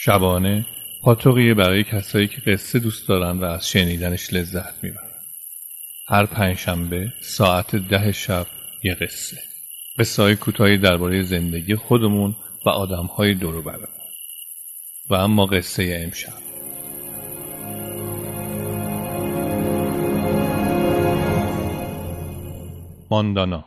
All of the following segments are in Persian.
شبانه پاتوقیه برای کسایی که قصه دوست دارن و از شنیدنش لذت می‌برن. هر پنجشنبه ساعت ده شب یه قصه. قصه کوتاهی درباره زندگی خودمون و آدم های دور برمون. و اما قصه امشب. ماندانا.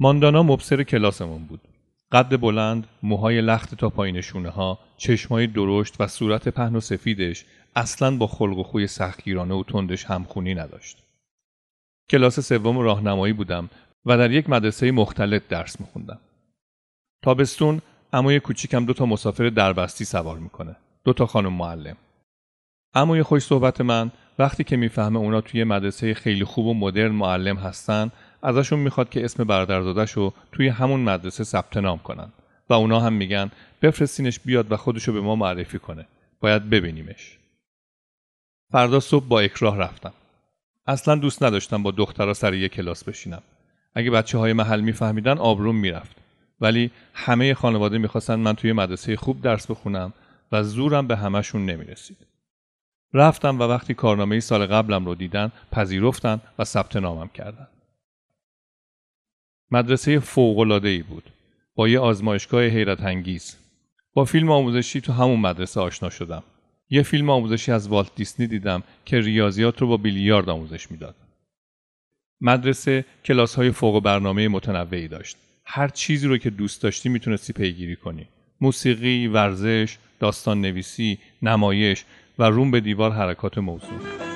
ماندانا مبصر کلاسمون بود. قد بلند، موهای لخت تا پایین شونه ها، چشمای درشت و صورت پهن و سفیدش اصلا با خلق و خوی سختگیرانه و تندش همخونی نداشت. کلاس سوم راهنمایی بودم و در یک مدرسه مختلط درس میخوندم. تابستون عموی کوچیکم دو تا مسافر دربستی سوار می‌کنه. دو تا خانم معلم. عموی خوش صحبت من وقتی که می‌فهمه اونا توی مدرسه خیلی خوب و مدرن معلم هستن ازشون می‌خواد که اسم برادرزادش رو توی همون مدرسه ثبت نام کنن. و اونا هم میگن بفرستینش بیاد و خودشو به ما معرفی کنه. باید ببینیمش. فردا صبح با اکراه رفتم. اصلا دوست نداشتم با دخترها سر یک کلاس بشینم. اگه بچه های محل میفهمیدن آبروم می‌رفت. ولی همه خانواده می‌خواستن من توی مدرسه خوب درس بخونم و زورم به همشون نمی‌رسید. رفتم و وقتی کارنامه سال قبلم رو دیدن پذیرفتن و ثبت نامم کردن. مدرسه ای بود با یه آزمایشگاه حیرت انگیز. با فیلم آموزشی تو همون مدرسه آشنا شدم. یه فیلم آموزشی از والت دیسنی دیدم که ریاضیات رو با بیلیارد آموزش می‌داد. مدرسه کلاس های فوق برنامه متنوعی داشت. هر چیزی رو که دوست داشتی می‌تونستی پیگیری کنی. موسیقی، ورزش، داستان نویسی، نمایش و روم به دیوار حرکات موضوع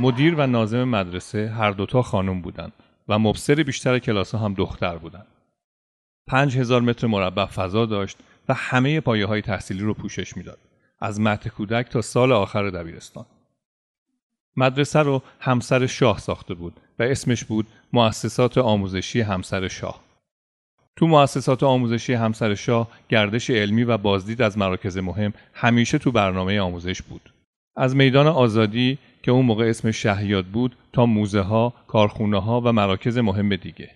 مدیر و نازم مدرسه هر دوتا خانم بودند و مبصر بیشتر کلاس هم دختر بودند. پنج هزار متر مربع فضا داشت و همه پایه های تحصیلی رو پوشش می‌داد. از مهد کودک تا سال آخر دبیرستان. مدرسه رو همسر شاه ساخته بود و اسمش بود مؤسسات آموزشی همسر شاه. تو مؤسسات آموزشی همسر شاه گردش علمی و بازدید از مراکز مهم همیشه تو برنامه آموزش بود. از میدان آزادی که اون موقع اسم شهیاد بود تا موزه ها، کارخونه ها و مراکز مهم دیگه.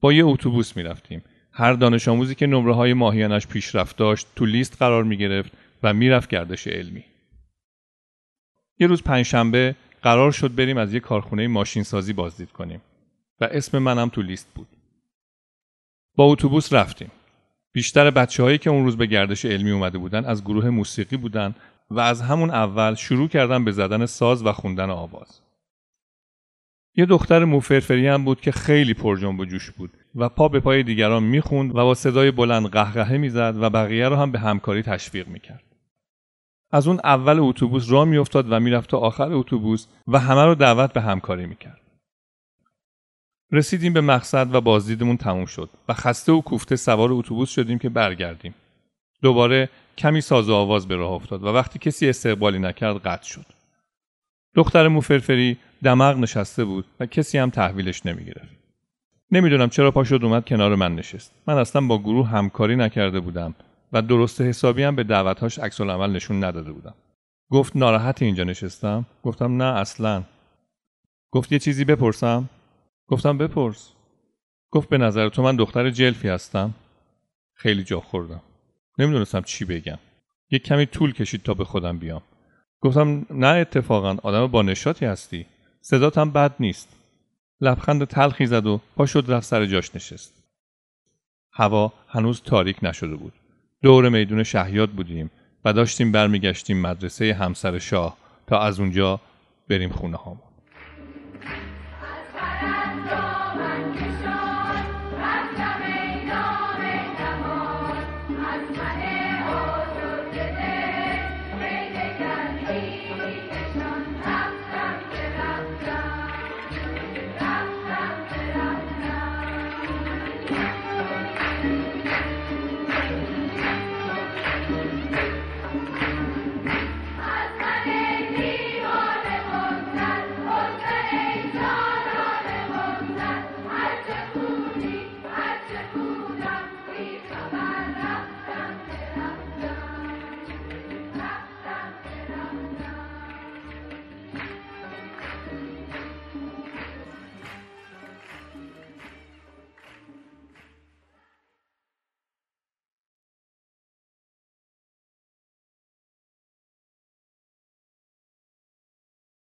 با یه اتوبوس می‌رفتیم. هر دانش آموزی که نمره های ماهیانش پیشرفت داشت تو لیست قرار می گرفت و می‌رفت گردش علمی. یه روز پنجشنبه قرار شد بریم از یه کارخونه ماشین سازی بازدید کنیم و اسم منم تو لیست بود. با اتوبوس رفتیم. بیشتر بچه هایی که اون روز به گردش علمی اومده بودن از گروه موسیقی بودن و از همون اول شروع کردم به زدن ساز و خوندن آواز. یه دختر موفرفری هم بود که خیلی پر جنب و جوش بود و پا به پای دیگران می‌خوند و با صدای بلند قهقهه می‌زد و بقیه رو هم به همکاری تشویق می‌کرد. از اون اول اتوبوس راه میافتاد و می‌رفت تا آخر اتوبوس و همه رو دعوت به همکاری می‌کرد. رسیدیم به مقصد و بازدیدمون تموم شد و خسته و کوفته سوار اتوبوس شدیم که برگردیم. دوباره کمی ساز و آواز به راه افتاد و وقتی کسی استقبالی نکرد قطع شد. دختر موفرفری دماغ نشسته بود و کسی هم تحویلش نمی‌گرفت. نمی‌دونم چرا پا شد اومد کنار من نشست. من اصلا با گروه همکاری نکرده بودم و درست حسابی هم به دعوتهاش عکس عمل نشون نداده بودم. گفت ناراحت اینجا نشستم؟ گفتم نه اصلا. گفت یه چیزی بپرسم؟ گفتم بپرس. گفت به نظر تو من دختر جلفی هستم؟ خیلی جا خوردم. نمی‌دونستم چی بگم. یک کمی طول کشید تا به خودم بیام. گفتم نه اتفاقا آدم با نشاطی هستی. صدات هم بد نیست. لبخند تلخی زد و پا شد رفت سر جاش نشست. هوا هنوز تاریک نشده بود. دور میدون شهیاد بودیم و داشتیم برمیگشتیم مدرسه همسر شاه تا از اونجا بریم خونه هامون